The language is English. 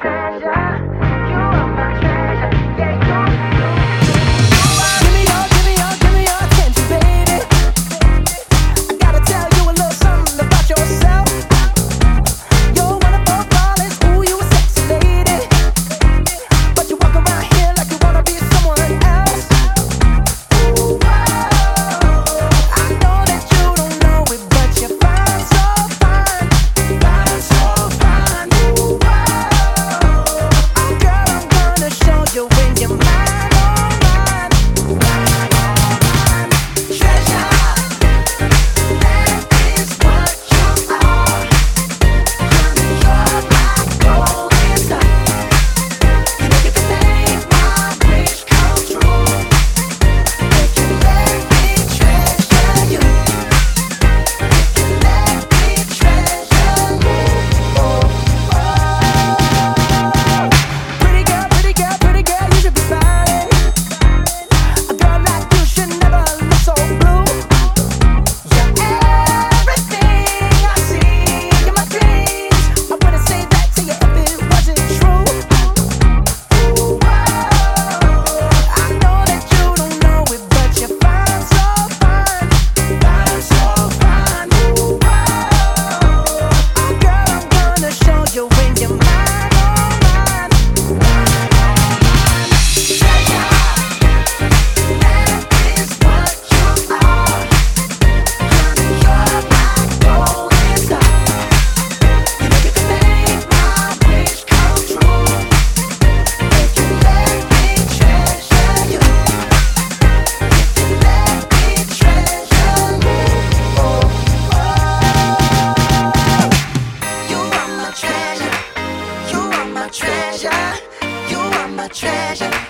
treasure. treasure.